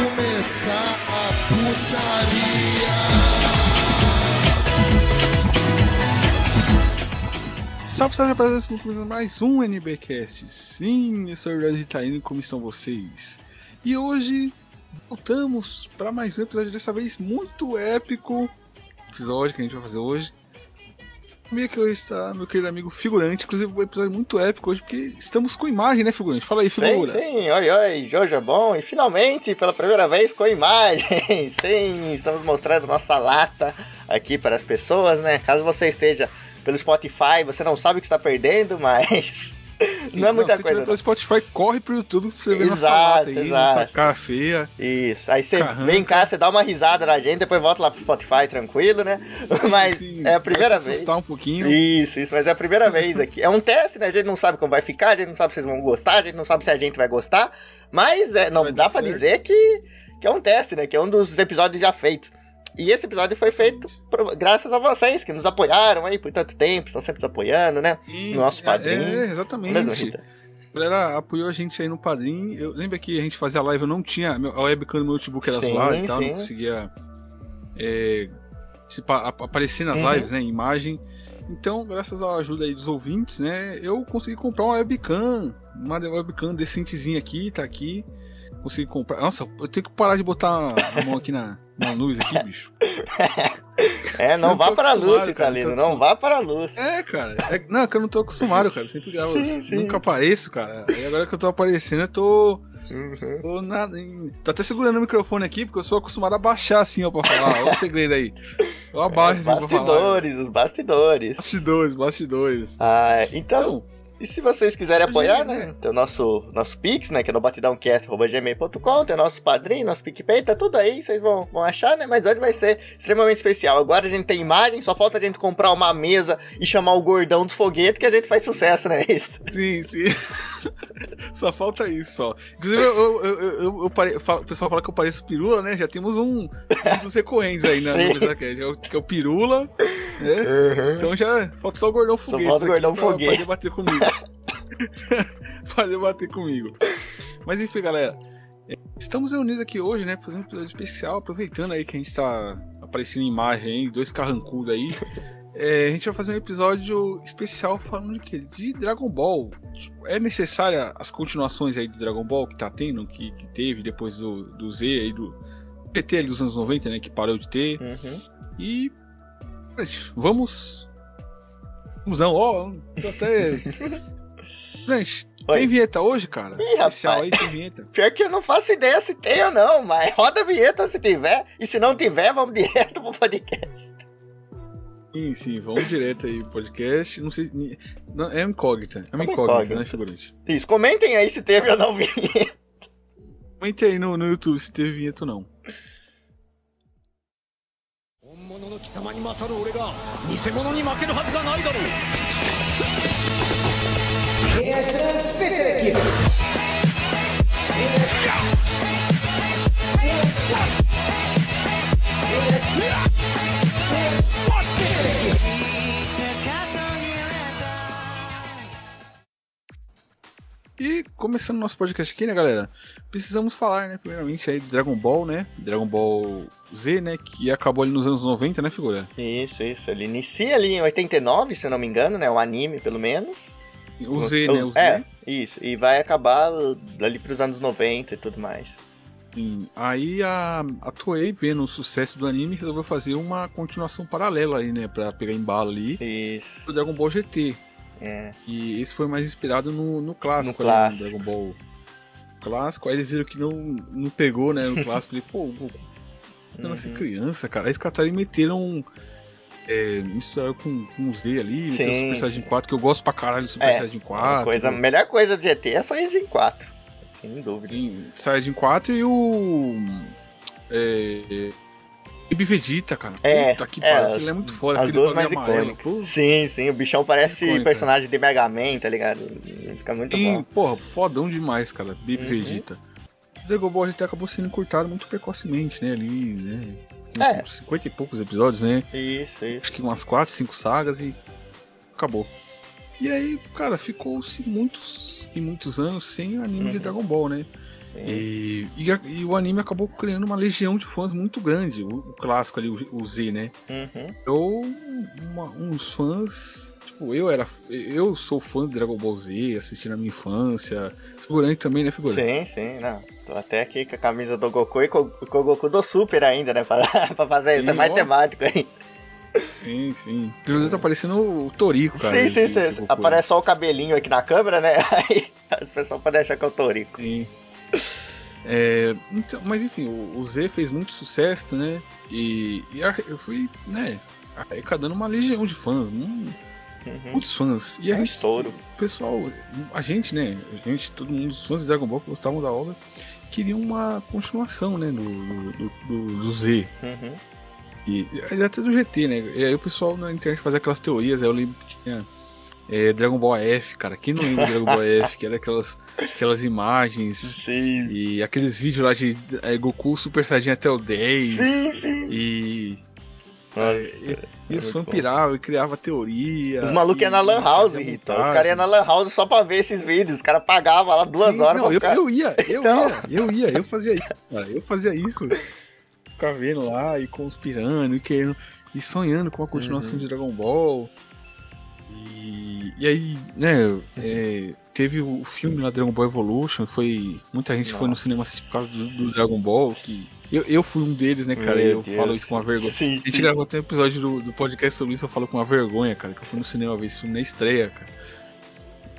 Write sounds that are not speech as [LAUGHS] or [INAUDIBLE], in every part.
começar a putaria. Salve, salve, rapaziada, estamos começando mais um NBcast. Sim, eu sou o Red Itaíno, como estão vocês? E hoje voltamos para mais um episódio, dessa vez muito épico. Episódio que a gente vai fazer hoje. Hoje está meu querido amigo Figurante, inclusive um episódio muito épico hoje, porque estamos com imagem, né, Figurante? Fala aí, Sim, figura. sim, oi, oi, Jojo Bom, e finalmente, pela primeira vez, com imagem. [LAUGHS] Sim, estamos mostrando nossa lata aqui para as pessoas, né? Caso você esteja pelo Spotify, você não sabe o que está perdendo, [LAUGHS] mas [LAUGHS] não é muita se coisa. pelo Spotify, corre pro YouTube pra você ver nossa Exato, aí, exato. nossa cara feia. Isso, aí você Carranca. vem cá, você dá uma risada na gente, depois volta lá pro Spotify tranquilo, né? [LAUGHS] Mas Sim, é a primeira vez. assustar um pouquinho. Isso, isso, mas é a primeira vez aqui. É um teste, né? A gente não sabe como vai ficar, a gente não sabe se vocês vão gostar, a gente não sabe se a gente vai gostar, mas é, não Vai dá pra certo. dizer que, que é um teste, né? Que é um dos episódios já feitos. E esse episódio foi feito por- graças a vocês que nos apoiaram aí por tanto tempo, estão sempre nos apoiando, né? E- Nosso padrinho. É, exatamente. A galera apoiou a gente aí no padrinho. Eu lembro que a gente fazia live, eu não tinha. A webcam do meu notebook era Sim, zoada e tal, sim. não conseguia é, se pa- ap- aparecer nas Uhum. lives, né? em Imagem. Então, graças à ajuda aí dos ouvintes, né? Eu consegui comprar uma webcam. Uma webcam decentezinha aqui, tá aqui. Consegui comprar. Nossa, eu tenho que parar de botar a mão aqui na, na luz aqui, bicho. [LAUGHS] É, não vá para a luz, Italino, não acostumado. vá para a luz. É, cara. É- não, é que eu não tô acostumado, cara. Sempre gravo. Sim, sim. Nunca apareço, cara. Aí agora que eu tô aparecendo, eu tô. Uhum. Tô, nada, em- tô até segurando o microfone aqui, porque eu sou acostumado a baixar assim, ó, pra falar. Olha o segredo aí. Eu abaixo assim pra falar. Bastidores, os bastidores. Bastidores, bastidores. Ah, então, Então, E se vocês quiserem apoiar, né? né? Tem o nosso, nosso Pix, né? Que é no batidãocast.gmail.com, tem o nosso padrinho, nosso PicPay, tá tudo aí, vocês vão, vão achar, né? Mas hoje vai ser extremamente especial. Agora a gente tem imagem, só falta a gente comprar uma mesa e chamar o gordão dos foguetes que a gente faz sucesso, né? [LAUGHS] Sim, sim. [LAUGHS] só falta isso, só. Inclusive, eu, eu, eu, eu- pare- o pessoal fala que eu pareço pirula, né? Já temos um, um dos recorrentes aí na [LAUGHS] que é o- que é o pirula, né? Então já falta só o gordão foguete. falta o gordão pra, foguete. Pra debater comigo. [LAUGHS] pra debater comigo. Mas enfim, galera. é, Estamos reunidos aqui hoje, né? Fazer um episódio especial, aproveitando aí que a gente tá aparecendo em imagem aí, dois carrancudos aí. É, a gente vai fazer um episódio especial falando de quê? De Dragon Ball. Tipo, é necessária as continuações aí de Dragon Ball que tá tendo, que, que teve depois do, do Z aí, do PT ali dos anos 90, né? Que parou de ter. Uhum. E. Vamos. Vamos não, ó. tô até. [LAUGHS] Gente, tem vinheta hoje, cara? Ih, Especial rapaz. aí, tem vinheta. Pior que eu não faço ideia se tem ou não, mas roda a vinheta se tiver. E se não tiver, vamos direto pro podcast. Sim, sim, vamos direto aí pro podcast. Não sei. Não, é incógnita. É uma Como incógnita, incógnita? né, figurante? Isso, comentem aí se teve ou não vinheta. Comente aí no, no YouTube se teve vinheta ou não. 物の貴様に勝る俺が偽物に負けるはずがないだろう。E começando nosso podcast aqui, né, galera? Precisamos falar, né, primeiramente aí de Dragon Ball, né? Dragon Ball Z, né? Que acabou ali nos anos 90, né, figura? Isso, isso. Ele inicia ali em 89, se eu não me engano, né? O anime, pelo menos. O Z, né? O Z. É, isso. E vai acabar ali pros anos 90 e tudo mais. Sim. Aí a, a Toei, vendo o sucesso do anime, resolveu fazer uma continuação paralela aí, né? Pra pegar embalo ali Isso. do Dragon Ball GT. É. E esse foi mais inspirado no, no clássico, No ali, clássico. Dragon Ball clássico. Aí eles viram que não, não pegou, né? No clássico. Falei, pô, o Goku tentando ser Uhum. criança, cara. Aí os caras e meteram. É, misturaram com, com os D ali, meteram o Sim, Super sim. Saiyajin 4, que eu gosto pra caralho do Super É, Saiyajin Uma 4. coisa, a melhor coisa do GT é Engine 4. Sem dúvida. Saiyajin 4 e o. É. Baby Vegeta, cara. É, Puta que é, pariu. Aquele é muito foda. As duas mais icônicas. Sim, sim. O bichão parece Icônica. personagem de Mega Man, tá ligado? Fica muito Sim, bom. porra, fodão demais, cara. Baby Uhum. Vegeta. O Dragon Ball GT acabou sendo encurtado muito precocemente, né? Ali, né? É. Com 50 e poucos episódios, né? Isso, isso. Acho que umas 4, 5 sagas e acabou. E aí, cara, ficou-se muitos e muitos anos sem anime de Uhum. Dragon Ball, né? E, e, a- e o anime acabou criando uma legião de fãs muito grande, o, o clássico ali, o, o Z, né? Uhum. Uma- uns fãs. Tipo, eu era. Eu sou fã de Dragon Ball Z, assisti na minha infância. Figurante também, né, figurante? Sim, sim, não. Tô até aqui com a camisa do Goku e com, com o Goku do Super ainda, né? [LAUGHS] Pra, pra fazer isso, é mais ó. temático aí. Sim, sim. Inclusive tá parecendo o Torico, cara. sim, sim, sim. Aparece só o cabelinho aqui na câmera, né? [LAUGHS] Aí o pessoal pode achar que é o Torico. Sim. É, então, mas enfim, o, o Z fez muito sucesso, né? E, e a- eu fui, né, arrecadando uma legião de fãs, um- Uhum. muitos fãs. E a É um gente, estouro. o pessoal, a gente, né? A gente, todo mundo, os fãs de Dragon Ball que gostavam da obra, queriam uma continuação, né? Do, do, do- do- Z. Uhum. E, até do GT, né? E aí o pessoal na internet fazia aquelas teorias, aí eu lembro que tinha é, Dragon Ball F, cara. Quem não lembra Dragon Ball F? Que era aquelas, aquelas imagens Sim. e aqueles vídeos lá de é, Goku Super Saiyajin até o 10. Sim, sim. E, Nossa, e, e é os muito fãs piravam e criavam teoria. Os malucos e- iam na Lan House, Rita. Os caras iam na Lan House só pra ver esses vídeos. Os caras pagavam lá duas Sim, horas não, pra eu, ficar. eu ia, eu Então. ia, eu ia, eu fazia isso, cara, eu fazia isso. Ficava vendo lá e conspirando e querendo e sonhando com a continuação Uhum. de Dragon Ball. E, e aí, né, é, teve o filme lá Dragon Ball Evolution, foi muita gente foi no Nossa. cinema assistir por causa do, do Dragon Ball, que eu, eu fui um deles, né, cara, Meu eu Deus. falo isso com uma vergonha. Sim, A gente sim. gravou até um episódio do, do podcast sobre isso, eu falo com uma vergonha, cara, que eu fui no cinema ver esse filme na estreia, cara.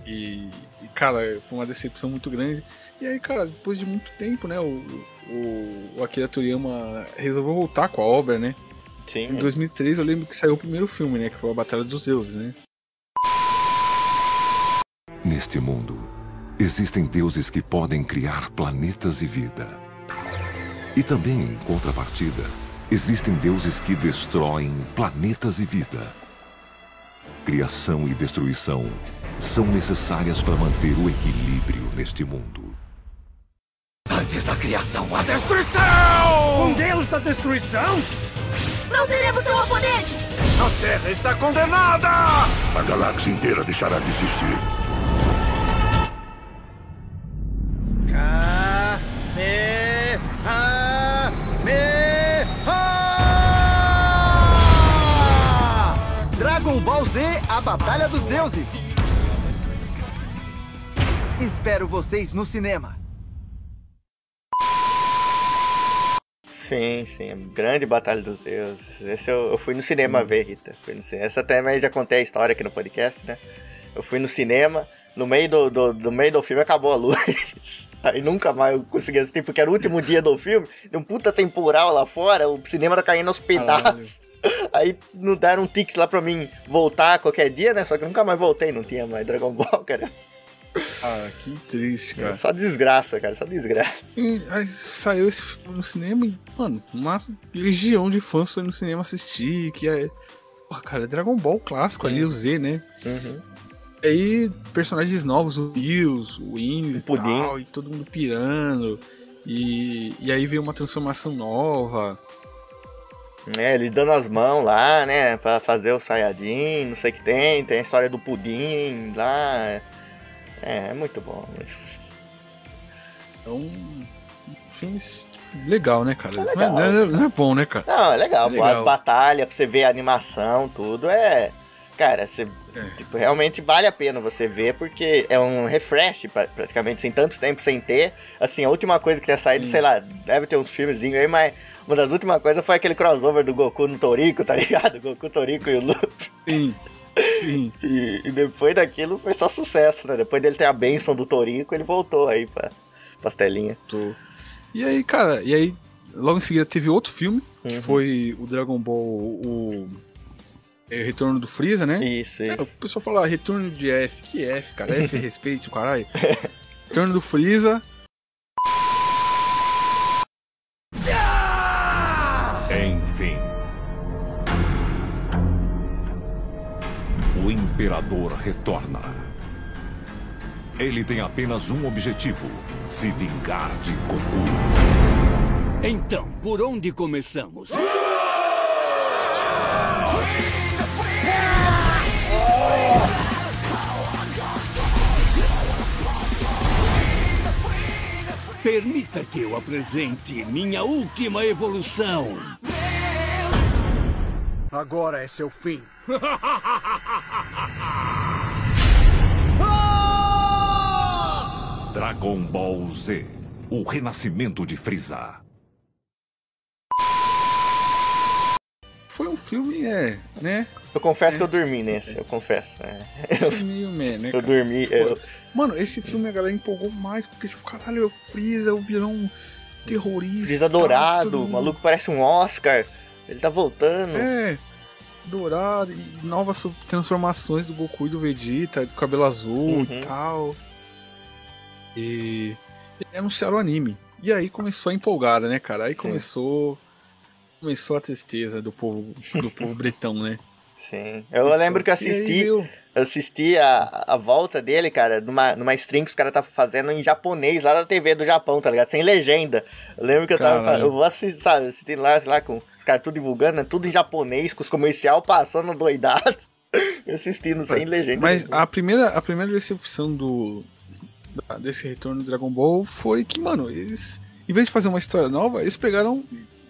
E, e, cara, foi uma decepção muito grande. E aí, cara, depois de muito tempo, né, o, o, o Akira Toriyama resolveu voltar com a obra, né? Em Sim. 2003 eu lembro que saiu o primeiro filme, né, que foi a Batalha dos Deuses, né? Neste mundo, existem deuses que podem criar planetas e vida. E também, em contrapartida, existem deuses que destroem planetas e vida. Criação e destruição são necessárias para manter o equilíbrio neste mundo. Antes da criação, a destruição! Um deus da destruição? Não seremos seu oponente! A Terra está condenada! A galáxia inteira deixará de existir. Batalha dos Deuses. Espero vocês no cinema. Sim, sim. a Grande Batalha dos Deuses. Esse eu, eu fui no cinema ver, Rita. Fui no cinema. Essa também já contei a história aqui no podcast, né? Eu fui no cinema, no meio do, do, do meio do filme acabou a luz. [LAUGHS] Aí nunca mais eu consegui assistir, porque era o último dia do filme, deu um puta temporal lá fora, o cinema tá caindo aos pedaços. Aí não deram um ticket lá pra mim voltar qualquer dia, né? Só que eu nunca mais voltei, não tinha mais Dragon Ball, [LAUGHS] cara. Ah, que triste, cara. Só desgraça, cara, só desgraça. E aí saiu esse filme no cinema e, mano, uma legião de fãs foi no cinema assistir, que é. Porra, cara, é Dragon Ball clássico ali, o Z, né? Uhum. Aí, personagens novos, o Bills, o Wings O e tal, e todo mundo pirando. E, e aí veio uma transformação nova. É, ele dando as mãos lá, né, pra fazer o Sayajin, não sei o que tem, tem a história do pudim lá. É, é muito bom. É um filme legal, né, cara? É legal. Não, é, não é bom, né, cara? Não, é legal, É pô, as legal. batalhas, pra você ver a animação, tudo, é... Cara, você, É. tipo, realmente vale a pena você ver, porque é um refresh, pra- praticamente, sem tanto tempo sem ter. Assim, a última coisa que tinha saído, Sim. sei lá, deve ter uns filmezinhos aí, mas uma das últimas coisas foi aquele crossover do Goku no Torico, tá [LAUGHS] ligado? Goku, Torico e o Luffy. Sim, sim. [LAUGHS] E, e depois daquilo foi só sucesso, né? Depois dele ter a benção do Torico, ele voltou aí pra pastelinha. Tô. E aí, cara, e aí, logo em seguida teve outro filme, que Uhum. foi o Dragon Ball, o, é, Retorno do Freeza, né? Isso, É, o isso. pessoal fala retorno de F. Que F, cara? F é [LAUGHS] respeito, caralho. Retorno do Freeza. Enfim. O Imperador retorna. Ele tem apenas um objetivo: se vingar de Goku. Então, por onde começamos? Permita que eu apresente minha última evolução. Agora é seu fim. Dragon Ball Z. O renascimento de Frieza. Foi um filme, é, né? Eu confesso que eu dormi nesse, eu confesso. é. Esse é meio meh, né? Eu dormi. Eu, Mano, esse filme a galera empolgou mais, porque, tipo, caralho, é o Freeza, é o vilão terrorista. Frieza todo dourado, o maluco parece um Oscar. Ele tá voltando. É, dourado, e novas transformações do Goku e do Vegeta, do cabelo azul Uhum. e tal. E, e anunciaram o anime. E aí começou a empolgada, né, cara? Aí começou. Começou a tristeza do povo, do povo bretão, né? [LAUGHS] Sim. Eu lembro que eu E aí assisti. Eu assisti a, a volta dele, cara, numa, numa stream que os caras tá fazendo em japonês, lá da TV do Japão, tá ligado? Sem legenda. Eu lembro que eu tava. Caralho. Eu vou assistir, sabe, assistindo lá, sei lá, com os caras tudo divulgando, né? Tudo em japonês, com os comercial passando doidado. [LAUGHS] Assistindo sem legenda. Mas a primeira, a primeira decepção do desse retorno do Dragon Ball foi que, mano, eles em vez de fazer uma história nova, eles pegaram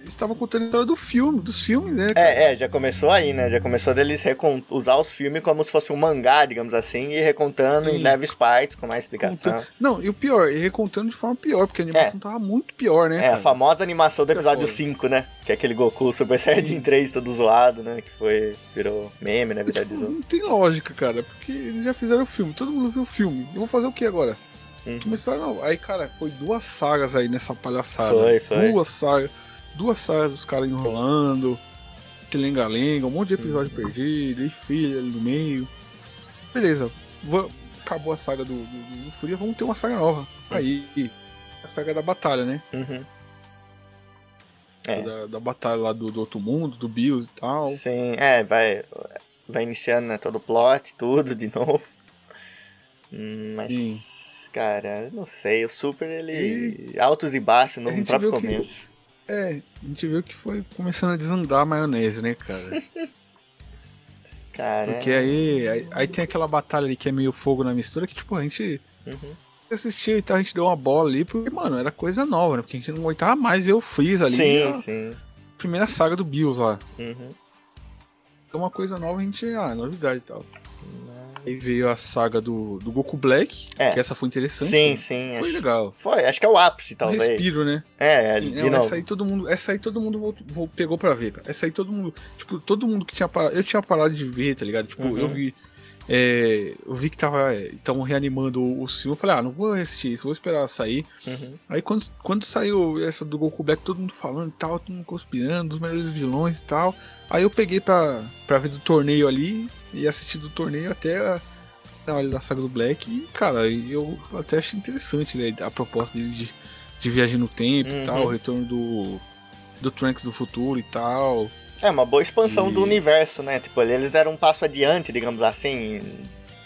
estavam contando a história do filme, dos filmes, né? É, é, já começou aí, né? Já começou deles usar os filmes como se fosse um mangá, digamos assim, e recontando em Sim. leves partes, com mais explicação. Contando- Não, e o pior, e recontando de forma pior, porque a animação tava muito pior, né? É, a cara? famosa animação do episódio foda. 5, né? Que é aquele Goku Super Saiyajin 3 todo zoado, né? Que foi, virou meme, né? Tipo, não tem lógica, cara, porque eles já fizeram o filme, todo mundo viu o filme. Eu vou fazer o que agora? Uhum. Começaram, não. Aí, cara, foi duas sagas aí nessa palhaçada. Foi, foi. Duas sagas. Duas sagas dos caras enrolando. Que lenga-lenga, um monte de episódio Uhum. perdido, e filha ali no meio. Beleza, acabou a saga do, do, do Fúria, vamos ter uma saga nova. Aí, a saga da batalha, né? Uhum. É. Da, da batalha lá do, do outro mundo, do Bills e tal. Sim, é, vai, vai iniciando né, todo o plot, tudo de [LAUGHS] novo. Hum, Mas, Sim. cara, não sei, o Super ele. altos e baixos no próprio viu que- começo. É, a gente viu que foi começando a desandar a maionese, né, cara? [LAUGHS] Cara. Porque aí, aí, aí tem aquela batalha ali que é meio fogo na mistura que, tipo, a gente Uhum. assistiu e tal, a gente deu uma bola ali, porque, mano, era coisa nova, né? Porque a gente não aguentava mais ver o Freeza ali. Sim, a sim. primeira saga do Bills lá. Uhum. Então uma coisa nova a gente, ah, novidade e tal. Aí veio a saga do, do Goku Black, É. que essa foi interessante. Sim, né? sim. Foi acho- legal. Foi, acho que é o ápice, Um talvez. respiro, né? É, de não, essa aí todo mundo, essa aí todo mundo voltou- vol- pegou pra ver, cara. Essa aí todo mundo, tipo, todo mundo que tinha parado, eu tinha parado de ver, tá ligado? Tipo, Uhum. eu vi é, eu vi que tava estavam reanimando o, filme, eu falei, ah, não vou assistir isso, vou esperar sair. Uhum. Aí quando, quando saiu essa do Goku Black, todo mundo falando e tal, todo mundo conspirando, dos melhores vilões e tal. Aí eu peguei pra, pra ver do torneio ali e assisti do torneio até a da saga do Black. E, cara, eu até achei interessante né, a proposta dele de, de viagem no tempo Uhum. e tal, o retorno do, do Trunks do futuro e tal. É, uma boa expansão E- do universo, né? Tipo, eles deram um passo adiante, digamos assim,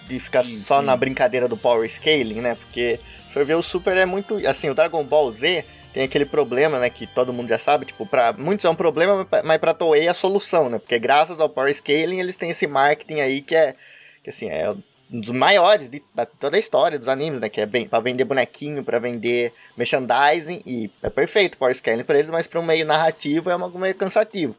de ficar Sim, só sim. na brincadeira do power scaling, né? Porque, se for ver, o Super é muito... Assim, o Dragon Ball Z tem aquele problema, né? Que todo mundo já sabe, tipo, pra muitos é um problema, mas pra Toei é a solução, né? Porque graças ao power scaling, eles têm esse marketing aí que é... Que, assim, é um dos maiores de da, toda a história dos animes, né? Que é bem, pra vender bonequinho, pra vender merchandising, e é perfeito o power scaling pra eles, mas pra um meio narrativo é algo meio cansativo.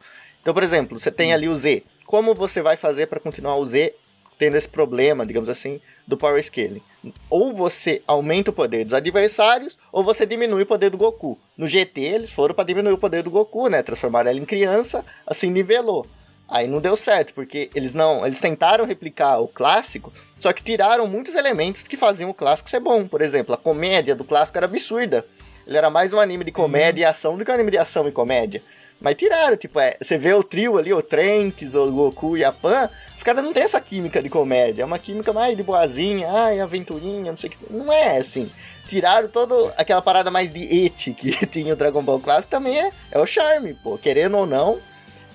Então, por exemplo, você tem ali o Z. Como você vai fazer para continuar o Z tendo esse problema, digamos assim, do power scaling? Ou você aumenta o poder dos adversários, ou você diminui o poder do Goku. No GT, eles foram para diminuir o poder do Goku, né? Transformaram ele em criança, assim nivelou. Aí não deu certo, porque eles não, eles tentaram replicar o clássico, só que tiraram muitos elementos que faziam o clássico ser bom. Por exemplo, a comédia do clássico era absurda. Ele era mais um anime de comédia e ação do que um anime de ação e comédia. Mas tiraram, tipo, é, você vê o trio ali, o Trunks, o Goku e a Pan, os caras não têm essa química de comédia, é uma química mais de boazinha, ai, aventurinha, não sei o que. Não é assim. Tiraram toda aquela parada mais de et [LAUGHS] que tinha o Dragon Ball Clássico, também é, é o charme, pô. Querendo ou não,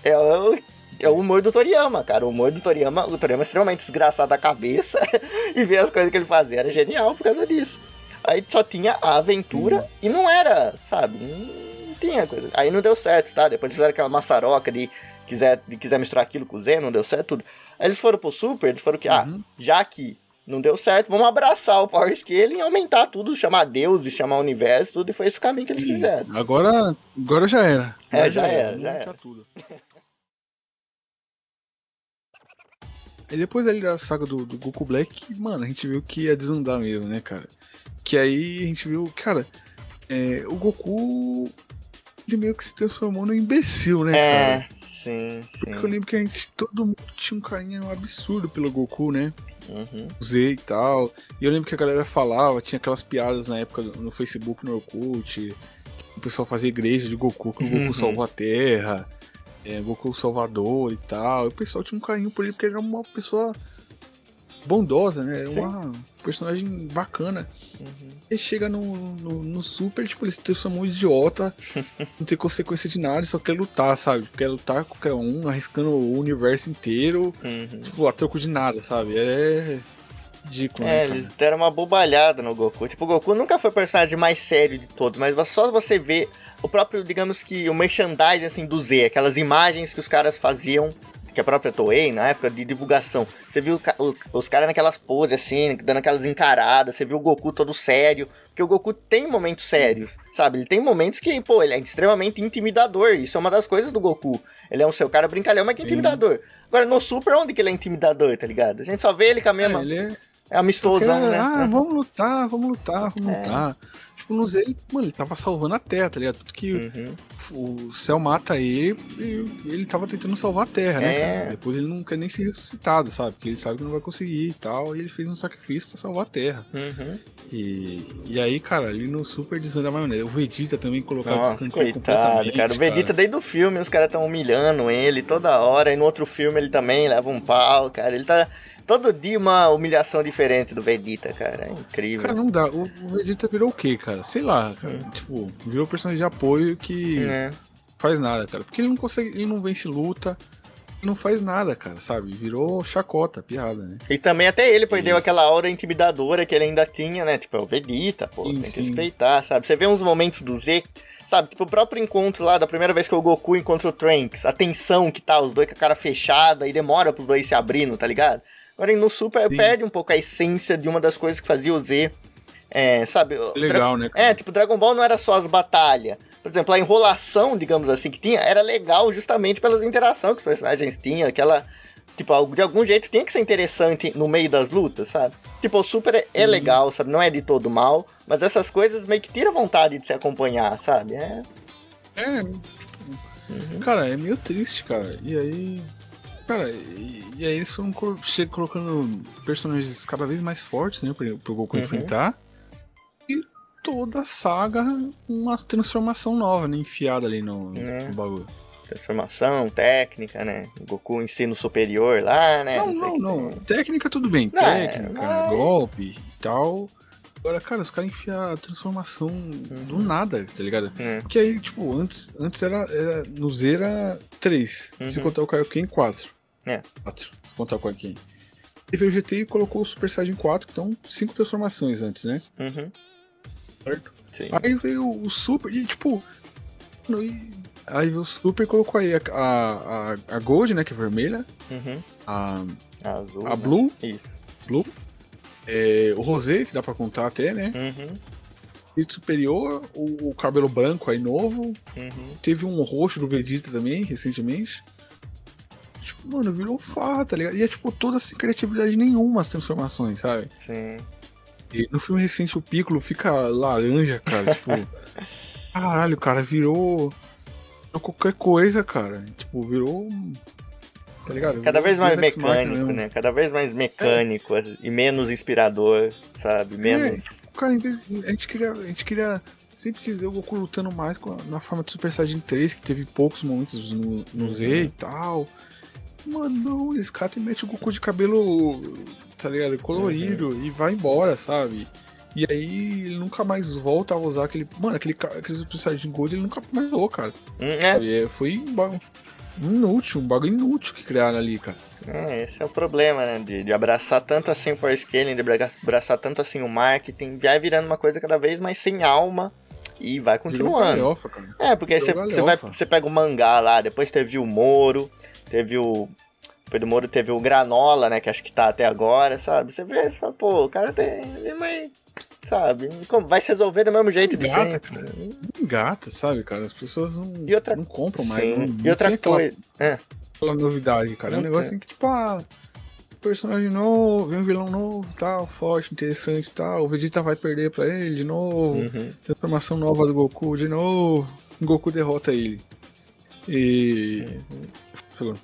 é o, é o humor do Toriyama, cara. O humor do Toriyama, o Toriyama é extremamente desgraçado da cabeça [LAUGHS] e ver as coisas que ele fazia era genial por causa disso. Aí só tinha a aventura e não era, sabe? Tinha coisa. Aí não deu certo, tá? Depois fizeram aquela maçaroca de quiser, de quiser misturar aquilo com o Z, não deu certo tudo. Aí eles foram pro Super, eles foram que, ah, Uhum. já que Não deu certo, vamos abraçar o Power Scaling e aumentar tudo, chamar Deus e chamar o universo, tudo, e foi esse o caminho que eles fizeram. Agora, agora já era. É, Agora já era, já era. Tudo. [LAUGHS] E depois ali da saga do, do Goku Black, mano, a gente viu que ia desandar mesmo, né, cara? Que aí a gente viu, cara, é, o Goku, ele meio que se transformou no imbecil, né, É, cara? sim, Porque eu sim. lembro que a gente, todo mundo tinha um carinho absurdo pelo Goku, né? Uhum. Z e tal. E eu lembro que a galera falava, tinha aquelas piadas na época no Facebook, no Orkut, o pessoal fazia igreja de Goku, que o Goku Uhum. salvou a Terra, é, Goku Salvador e tal. E o pessoal tinha um carinho por ele, porque ele era uma pessoa bondosa, né? Sim. uma personagem bacana. Uhum. E chega no, no, no Super, tipo, ele se transformou um idiota, [LAUGHS] não tem consequência de nada, só quer lutar, sabe? Quer lutar com qualquer um, arriscando o universo inteiro, Uhum. tipo, a troco de nada, sabe? É ridículo, É, né, eles deram uma bobalhada no Goku. Tipo, o Goku nunca foi o personagem mais sério de todos, mas só você ver o próprio, digamos que, o merchandising assim, do Z, aquelas imagens que os caras faziam, que a própria Toei, na época de divulgação. Você viu o os caras naquelas poses assim, dando aquelas encaradas, você viu o Goku todo sério. Porque o Goku tem momentos sérios, sabe? Ele tem momentos que, pô, ele é extremamente intimidador. Isso é uma das coisas do Goku. Ele é um seu cara brincalhão, mas que é intimidador. Agora, no Super, onde que ele é intimidador, tá ligado? A gente só vê ele com a É, mesma. ele é, É amistosão, né? Ah, vamos lutar, vamos lutar, vamos É. lutar. Tipo, no Z, ele, mano, ele tava salvando a Terra, tá ligado? Tudo que Uhum. O céu mata ele e ele tava tentando salvar a Terra, né, É. cara? Depois ele não quer nem ser ressuscitado, sabe? Porque ele sabe que não vai conseguir e tal. E ele fez um sacrifício pra salvar a Terra. Uhum. E, e aí, cara, ali no Super desanda a maionese. O Vegeta também colocado Nossa, coitado, cara. O Vegeta, desde o filme, os caras tão humilhando ele toda hora. E no outro filme ele também leva um pau, cara. Ele tá. Todo dia uma humilhação diferente do Vegeta, cara. É incrível. Cara, não dá. O, o Vegeta virou o quê, cara? Sei lá, cara. Tipo, virou personagem de apoio que É. faz nada, cara. Porque ele não consegue, ele não vence luta, não faz nada, cara, sabe? Virou chacota, piada, né? E também até ele perdeu aquela aura intimidadora que ele ainda tinha, né? Tipo, é o Vegeta, pô, Sim, tem que sim. respeitar, sabe? Você vê uns momentos do Z, sabe? Tipo, o próprio encontro lá, da primeira vez que o Goku encontra o Trunks, a tensão que tá, os dois com a cara fechada e demora pros dois se abrindo, tá ligado? Agora no Super Sim. perde um pouco a essência de uma das coisas que fazia o Z, é, sabe? Legal, né? cara? É, tipo, Dragon Ball não era só as batalhas. Por exemplo, a enrolação, digamos assim, que tinha, era legal justamente pelas interações que os personagens tinham, aquela. Tipo, de algum jeito tinha que ser interessante no meio das lutas, sabe? Tipo, o Super é, é Sim. legal, sabe? Não é de todo mal, mas essas coisas meio que tiram vontade de se acompanhar, sabe? É. É, Uhum. cara, é meio triste, cara. E aí. Cara, e, e aí eles foram colocando personagens cada vez mais fortes, né? Pro, pro Goku Uhum. enfrentar. Toda a saga, uma transformação nova, né? Enfiada ali no, É. no bagulho. Transformação, técnica, né? Goku ensino superior lá, né? não, não, não. tem. Técnica tudo bem. Não, é, Técnica, mas- golpe e tal. Agora, cara, os caras enfiam a transformação do nada, tá ligado? É. Que aí, tipo, antes, antes era, era. No Z era 3. Se Uhum. contar o Kaioken, 4. É. 4. Se contar o Kaioken. Teve o GT e colocou o Super Saiyajin 4, que estão 5 transformações antes, né? Uhum. Certo? Sim. Aí veio o Super, e tipo. no- e- Aí veio o Super e colocou aí a, a, a, a Gold, né? Que é vermelha. Uhum. A, Azul. a né? Blue, Isso. Blue. É, o Rosé, que dá pra contar até, né? Uhum. Espírito Superior, o, o cabelo branco aí novo. Uhum. Teve um roxo do Vegeta também, recentemente. Tipo, mano, virou farra, tá ligado? E é tipo toda sem criatividade nenhuma as transformações, sabe? Sim. E no filme recente o Piccolo fica laranja, cara. tipo, [LAUGHS] caralho, cara, virou. virou qualquer coisa, cara. Tipo, virou. Tá ligado? Cada Virou vez mais mecânico, né? Cada vez mais mecânico e menos inspirador, sabe? Menos. Cara, em vez- a gente queria. A gente queria. Sempre quis ver o Goku lutando mais na forma de Super Saiyajin 3, que teve poucos momentos no, no Z Uhum. e tal. Mano, não, eles catam e metem o Goku de cabelo, tá ligado? Colorido Uhum. e vai embora, sabe? E aí ele nunca mais volta a usar aquele. Mano, aquele, aquele Super Saiyajin Gold ele nunca mais usou, cara. Hum, É, Foi um bagulho inútil, um bagulho inútil que criaram ali, cara. é, esse é o problema, né? De, de abraçar tanto assim o power scaling, de abra- abraçar tanto assim o marketing, vai virando uma coisa cada vez mais sem alma e vai continuando. galhofa. É, porque aí você, vai, você pega o mangá lá, depois teve o Moro, teve o. Do Moro teve o Granola, né? Que acho que tá até agora, sabe? Você vê, você fala, pô, o cara tem. Mas, sabe? como- Vai se resolver do mesmo jeito de Engata, sempre. cara. Engata, sabe, cara? As pessoas não, E outra- não compram mais. Sim. Não, E não outra tem aquela, coisa. É. aquela novidade, cara. É um negócio assim que, tipo, ah, personagem novo, vem um vilão novo, tal, forte, interessante tal. O Vegeta vai perder pra ele de novo. Uhum. Transformação nova do Goku de novo. O Goku derrota ele. E. Falou.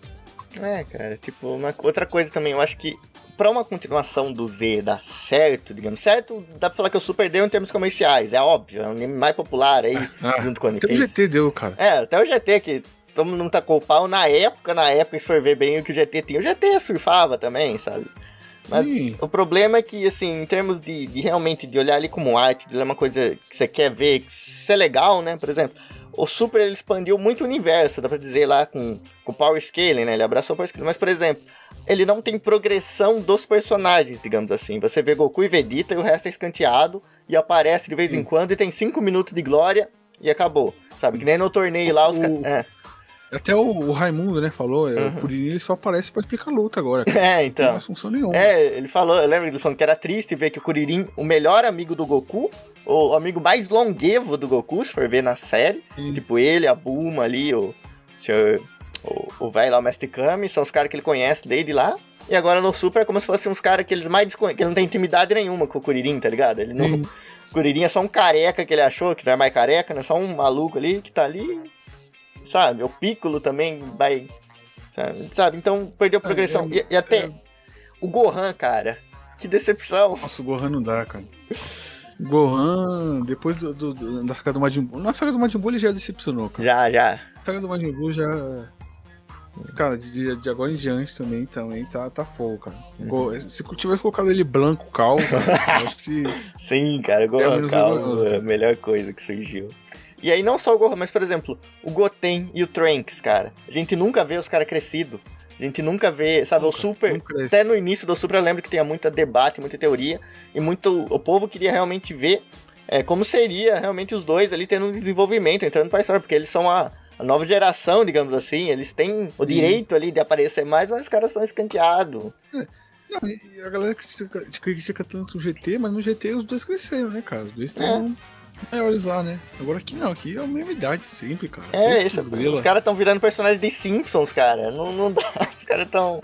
É, cara, tipo, uma, outra coisa também, eu acho que pra uma continuação do Z dar certo, digamos, certo, dá pra falar que o Super deu em termos comerciais, é óbvio, é um anime mais popular aí, [LAUGHS] Ah, junto com o até o. GT deu, cara. É, até o GT que todo mundo tacou o pau na época, na época, se for ver bem o que o GT tinha, o GT surfava também, sabe? Mas Sim. o problema é que, assim, em termos de, de realmente de olhar ali como arte, de olhar uma coisa que você quer ver, que isso é legal, né? Por exemplo, o Super ele expandiu muito o universo, dá pra dizer lá com o Power Scaling, né? Ele abraçou o Power Scaling. Mas, por exemplo, ele não tem progressão dos personagens, digamos assim. Você vê Goku e Vegeta e o resto é escanteado e aparece de vez em quando e tem 5 minutos de glória e acabou. Sabe? Que nem no torneio lá os O- caras. É. Até o, o Raimundo, né, falou, Uhum. o Kuririn ele só aparece pra explicar luta agora. Cara. [LAUGHS] é, Não tem então. mais função nenhuma. É, ele falou, eu lembro ele falando que era triste ver que o Kuririn, o melhor amigo do Goku, o amigo mais longevo do Goku, se for ver na série, Sim. tipo ele, a Bulma ali, o o, o velho lá, o Mestre Kami, são os caras que ele conhece desde lá. E agora no Super é como se fossem uns caras que eles mais desconhecem, que ele não tem intimidade nenhuma com o Kuririn, tá ligado? Ele não, Sim. o Kuririn é só um careca que ele achou, que não é mais careca, né? Só um maluco ali que tá ali, sabe? O Piccolo também vai, sabe? sabe? Então perdeu progressão. É, é, e, e até é. o Gohan, cara, que decepção. Nossa, o Gohan não dá, cara. Gohan, depois do, do- do- da saga do Majin Buu. Na saga do Majin Buu ele já decepcionou, cara. Já, já. Na saga do Majin Buu já. Cara, de, de agora em diante também, também tá, tá fogo, cara. Uhum. Se tivesse colocado ele branco, calvo, cara, eu acho que. [LAUGHS] Sim, cara, o Gohan calmo orgulhoso, é a melhor coisa que surgiu. E aí não só o Gohan, mas por exemplo, o Goten e o Trunks, cara. A gente nunca vê os caras crescidos. A gente nunca vê, sabe, o Super. não. Até no início do Super eu lembro que tinha muita debate, muita teoria. E muito. O povo queria realmente ver é, como seria realmente os dois ali tendo um desenvolvimento, entrando pra história, porque eles são a, a nova geração, digamos assim. Eles têm o direito ali de aparecer mais, mas os caras são escanteados. Não, e e a galera critica, critica tanto o GT, mas no GT os dois cresceram, né, cara? Os dois É. maiores lá, né? Agora aqui não, aqui é a mesma idade sempre, cara. É, Putz, isso. grila. Os caras estão virando personagens de Simpsons, cara. Não, não dá. [LAUGHS] Os caras estão.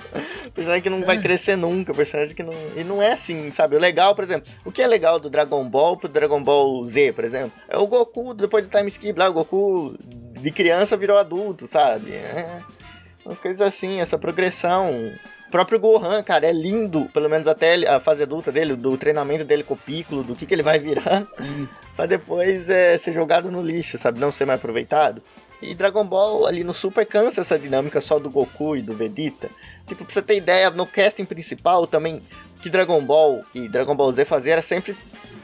Personagem que não vai É. crescer nunca. Personagem que não. E não é assim, sabe? O legal, por exemplo. O que é legal do Dragon Ball pro Dragon Ball Z, por exemplo? É o Goku, depois do time skip lá, o Goku de criança virou adulto, sabe? É. Umas coisas assim, essa progressão. O próprio Gohan, cara, é lindo, pelo menos até a fase adulta dele, do treinamento dele com o Piccolo, do que, que ele vai virar, [LAUGHS] pra depois é, ser jogado no lixo, sabe? Não ser mais aproveitado. E Dragon Ball ali no Super cansa essa dinâmica só do Goku e do Vegeta. Tipo, pra você ter ideia, no casting principal também, que Dragon Ball e Dragon Ball Z fazia era sempre.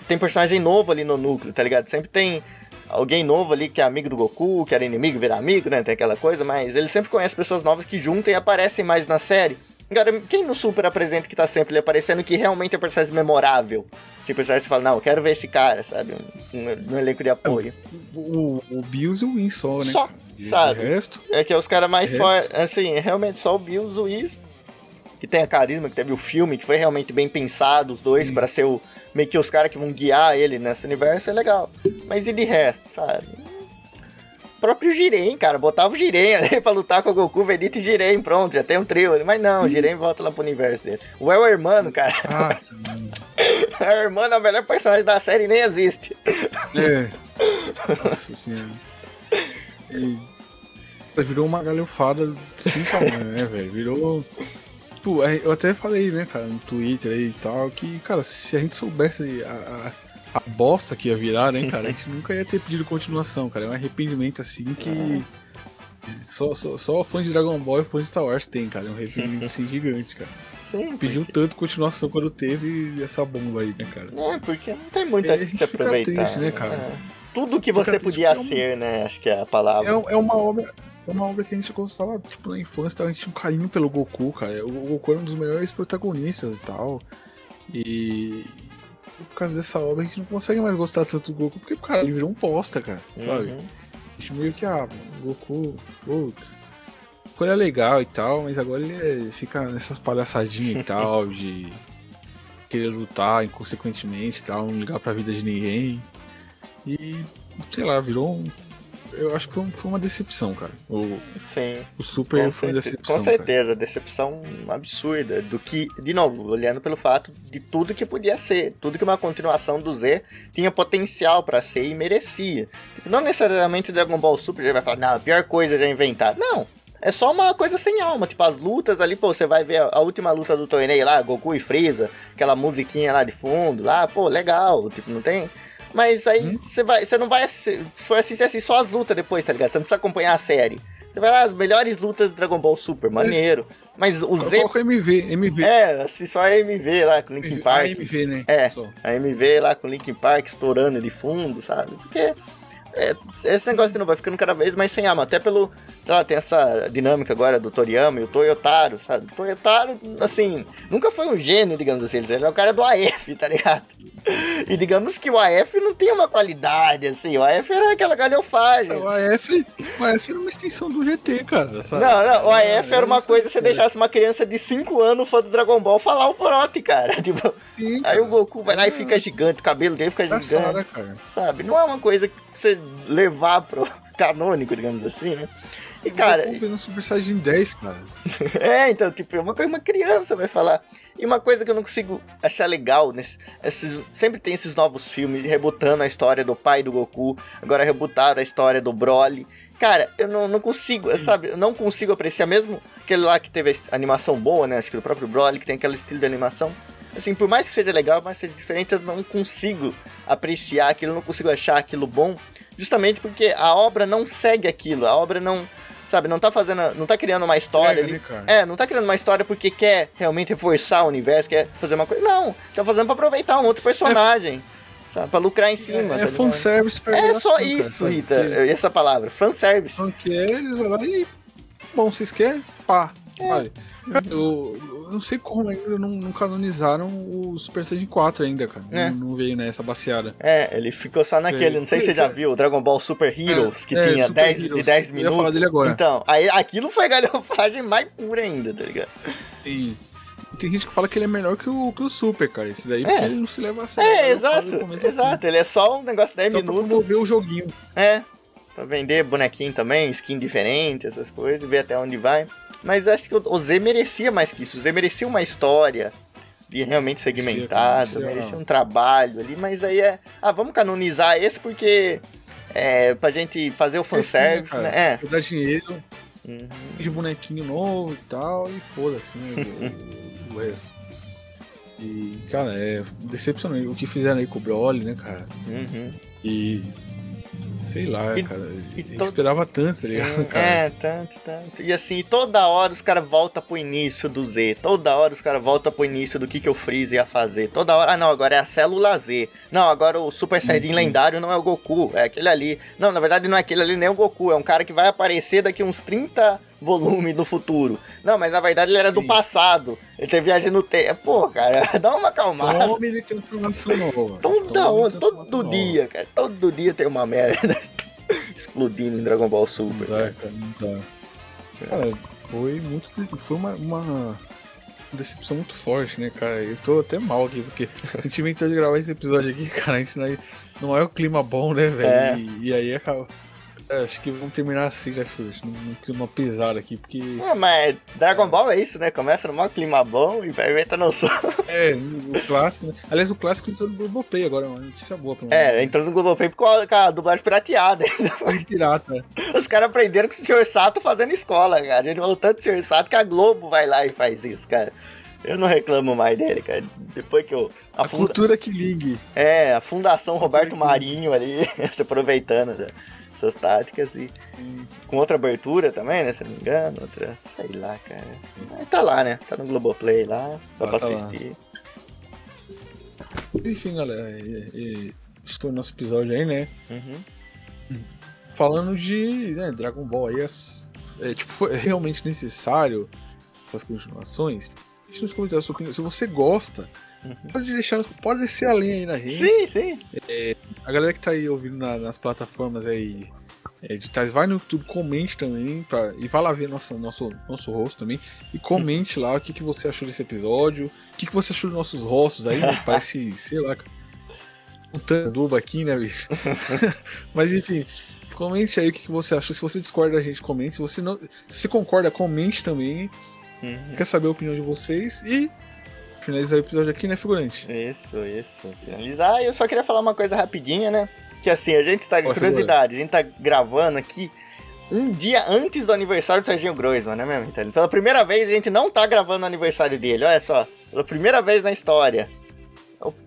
Tem personagem novo ali no núcleo, tá ligado? Sempre tem alguém novo ali que é amigo do Goku, que era inimigo, vira amigo, né? Tem aquela coisa, mas ele sempre conhece pessoas novas que juntam e aparecem mais na série. Agora, quem no Super apresenta que tá sempre ali aparecendo que realmente é personagem memorável? Se personagem você fala, não, eu quero ver esse cara, sabe? Um, um- no elenco de apoio. O, o Bills e o Win só, né? Só, cara? De sabe? resto, É que é os caras mais É. fortes. Assim, é realmente só o Bill Zuiz, que tem a carisma, que teve o filme, que foi realmente bem pensado, os dois, Sim. pra ser o, meio que os caras que vão guiar ele nesse universo, é legal. Mas e de resto, sabe? Próprio Jiren, cara, botava o Jiren ali [LAUGHS] pra lutar com o Goku, Vegeta e Jiren, pronto, já tem um trio ali. Mas não, o Jiren volta lá pro universo dele. O El Hermano, cara, ah, [LAUGHS] o El Hermano é o melhor personagem da série e nem existe. é. [LAUGHS] Nossa senhora. E virou uma galhofada sem tamanho, né, velho? Virou. Tipo, é, eu até falei, né, cara, no Twitter aí e tal, que, cara, se a gente soubesse a, a, bosta que ia virar, né, cara, a gente [LAUGHS] nunca ia ter pedido continuação, cara. É um arrependimento assim que. Só, só, só fãs de Dragon Ball e fãs de Star Wars tem, cara. É um arrependimento assim [LAUGHS] gigante, cara. Sim, Pediu tanto continuação quando teve essa bomba aí, né, cara? É, porque não tem muito É, que gente se [LAUGHS] aproveitar. triste, né, cara? É. Tudo que você triste podia porque é um- ser, né? Acho que é a palavra. É, é uma obra. É uma obra que a gente gostava, tipo, na infância, tá? a gente tinha um carinho pelo Goku, cara. O Goku era um dos melhores protagonistas e tal. E. Por causa dessa obra a gente não consegue mais gostar tanto do Goku, porque, cara, ele virou um posta, cara. Sabe? Uhum. A gente meio que, ah, Goku, putz. ele é legal e tal, mas agora ele é- fica nessas palhaçadinhas e tal, [LAUGHS] de querer lutar inconsequentemente e tal, não ligar pra vida de ninguém. E, sei lá, virou um. Eu acho que foi, um- uma decepção, cara. O, Sim. o Super Com, foi uma decepção. com certeza, decepção absurda. Do que, de novo, olhando pelo fato de tudo que podia ser, tudo que uma continuação do Z tinha potencial pra ser e merecia. Tipo, não necessariamente Dragon Ball Super já vai falar, não, a pior coisa já inventaram. Não. É só uma coisa sem alma, tipo, as lutas ali, pô, você vai ver a, a última luta do torneio lá, Goku e Freeza, aquela musiquinha lá de fundo, lá, pô, legal, tipo, não tem... Mas aí você vai, você não vai, foi assistir assim, só as lutas depois, tá ligado? Você não precisa acompanhar a série. Você vai lá, as melhores lutas de Dragon Ball Super, maneiro. Mas o Z Coloca MV, MV. é, assim, só a MV lá com Linkin A Park. MV, né? É. Só. A MV lá com Linkin Park estourando de fundo, sabe? Porque é, esse negócio de novo vai ficando cada vez mais sem alma. Até pelo. Sei lá, tem essa dinâmica agora do Toriyama e o Toyotaro, sabe? O Toyotaro, assim, nunca foi um gênio, digamos assim. Ele é o cara do AF, tá ligado? E digamos que o AF não tem uma qualidade, assim. O AF era aquela galhofagem. O AF, o AF era uma extensão do GT, cara. Sabe? Não, não, o AF era uma coisa se você deixasse uma criança de 5 anos fã do Dragon Ball falar o prote, cara. [LAUGHS] Tipo, Sim, aí cara. o Goku vai lá e fica gigante, o cabelo dele fica gigante, cara. sabe? Não é uma coisa que você levar pro [LAUGHS] canônico, digamos assim, né? E cara, no Super Saiyajin 10, cara. [LAUGHS] é, então, tipo, é uma coisa uma criança vai falar. E uma coisa que eu não consigo achar legal, nesse, esses, sempre tem esses novos filmes rebutando a história do pai do Goku, agora rebutaram a história do Broly. Cara, eu não, não consigo, sabe? Eu não consigo apreciar mesmo aquele lá que teve a animação boa, né? Acho que do próprio Broly, que tem aquele estilo de animação. Assim, por mais que seja legal, mas seja diferente, eu não consigo apreciar aquilo, eu não consigo achar aquilo bom, justamente porque a obra não segue aquilo, a obra não, sabe, não tá fazendo, não tá criando uma história ali. né? É, não tá criando uma história porque quer realmente reforçar o universo, quer fazer uma coisa. Não, tá fazendo pra aproveitar um outro personagem. Sabe, pra lucrar em cima. É, tá é fanservice pra É só cara, isso, sabe? Rita. Porque Essa palavra, fanservice. Quer, eles vão lá e. Bom, vocês querem? Pá. É. Sabe? Cara, eu, eu não sei como ainda não, não canonizaram o Super Saiyajin 4 ainda, cara. É. Não, não veio nessa baseada. É, ele ficou só naquele. Não sei se você já viu o Dragon Ball Super Heroes, que É, tinha Super 10 de Heroes. 10 Eu ia falar minutos. dele agora. Então, aí aquilo foi galhofagem mais pura ainda, tá ligado? E tem gente que fala que ele é melhor que o, que o Super, cara. Esse daí É. porque ele não se leva a sério. É, exato, exato. Ele é só um negócio de 10 Só pra minutos. promover o joguinho. É, pra vender bonequinho também, skin diferente, essas coisas, ver até onde vai. Mas acho que o Z merecia mais que isso. O Z merecia uma história de realmente segmentado, merecia, merecia um trabalho ali, mas aí é. Ah, vamos canonizar esse porque. É, pra gente fazer o fanservice, Esse, né? É. Dar dinheiro, Uhum. de bonequinho novo e tal, e foda-se, né? O, o resto. E, cara, é decepcionante o que fizeram aí com o Broly, né, cara? Uhum. E. Sei lá, E- cara. e eu to- esperava tanto, tá ligado, [LAUGHS] cara? é, tanto, tanto. E assim, toda hora os caras voltam pro início do Z. Toda hora os caras voltam pro início do que, que o Freeze ia fazer. Toda hora, ah não, agora é a célula Z. Não, agora o Super Saiyajin Uhum. lendário não é o Goku, é aquele ali. Não, na verdade não é aquele ali nem o Goku, é um cara que vai aparecer daqui uns 30 volumes no futuro. Não, mas na verdade ele era do Sim. passado. Ele teve viagem no tempo. Pô, cara, [LAUGHS] dá uma acalmada. Tome de transformação nova. Toda Tome hora, todo nova. dia, cara. Todo dia tem uma merda [LAUGHS] explodindo em Dragon Ball Super. Não cara. dá, cara, não dá. Cara, foi muito. Foi uma, uma decepção muito forte, né, cara? Eu tô até mal aqui, porque [LAUGHS] a gente inventou de gravar esse episódio aqui, cara. A gente não é, não é o clima bom, né, velho? É. E, e aí acaba. É, acho que vamos terminar assim, né? Num, num clima pesado aqui, porque. É, mas Dragon Ball é isso, né? Começa no maior clima bom e vai inventando o som. [LAUGHS] É, o clássico, né? Aliás, o clássico entrou no Globoplay agora, uma notícia boa pra mim. É, entrou no Globoplay com a, com a dublagem pirateada. Foi pirata. né? [LAUGHS] Os caras aprenderam com o Sr. Sato fazendo escola, cara. A gente falou tanto do Sr. Sato que a Globo vai lá e faz isso, cara. Eu não reclamo mais dele, cara. Depois que eu. A A funda... cultura que ligue. É, a Fundação Roberto Marinho ali, [LAUGHS] se aproveitando da- dessas táticas e. Com outra abertura também, né? Se não me engano, outra. Sei lá, cara. Mas tá lá, né? Tá no Globoplay lá, dá Ah, pra tá lá. assistir. Enfim, galera, e- e- esse foi o nosso episódio aí, né? Uhum. falando de né, Dragon Ball aí, é, tipo, foi realmente necessário essas continuações? Deixa nos comentários a sua opinião. Se você gosta, Uhum. pode deixar, pode descer a linha aí na gente. Sim, sim. A galera que tá aí ouvindo na- nas plataformas aí é, digitais, vai no YouTube, comente também. Pra, e vai lá ver nosso, nosso, nosso rosto também. E comente lá o que, que você achou desse episódio. O que, que você achou dos nossos rostos aí. né? [LAUGHS] Parece, sei lá, um tanduba aqui, né, bicho? [LAUGHS] Mas enfim. Comente aí o que, que você achou. Se você discorda da gente, comente. Se você, não, se você concorda, comente também. Uhum. Quer saber a opinião de vocês. E finalizar o episódio aqui, né, figurante? Isso, isso. Finalizar. Eu só queria falar uma coisa rapidinha, né? Que assim, a gente tá. Curiosidade, a gente tá gravando aqui um dia antes do aniversário do Serginho Groisman, né, mesmo? Então, pela primeira vez a gente não tá gravando o aniversário dele, olha só. Pela primeira vez na história.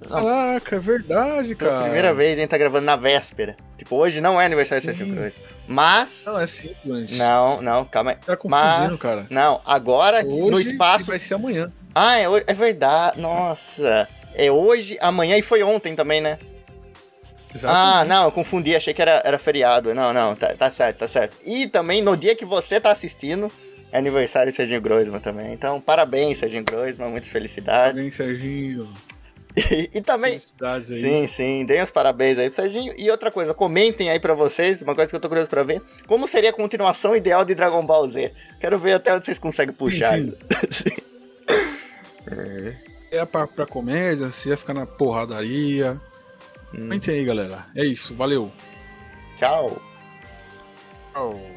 Caraca, é verdade, pela cara. primeira vez a gente tá gravando na véspera. Tipo, hoje não é aniversário do Serginho. Groisman. Mas. Não, é sim, figurante. Não, não, calma aí. Tá confundindo, Mas. cara. Não, agora aqui no Hoje espaço. vai ser amanhã. Ah, é, é verdade. Nossa. É hoje, amanhã e foi ontem também, né? Ah, Exatamente. não, eu confundi, achei que era, era feriado. Não, não, tá, tá certo, tá certo. E também no dia que você tá assistindo, é aniversário do Serginho Groisman também. Então, parabéns, Serginho Groisman, muitas felicidades. Parabéns, Serginho. E, [LAUGHS] e também. Felicidades aí. Sim, sim, deem os parabéns aí pro Serginho. E outra coisa, comentem aí pra vocês, uma coisa que eu tô curioso pra ver, como seria a continuação ideal de Dragon Ball Z. Quero ver até onde vocês conseguem puxar. Sim, [LAUGHS] É pra, pra comédia, se ia ficar na porradaria. Hum. Comente aí, galera. É isso, valeu. Tchau. Tchau.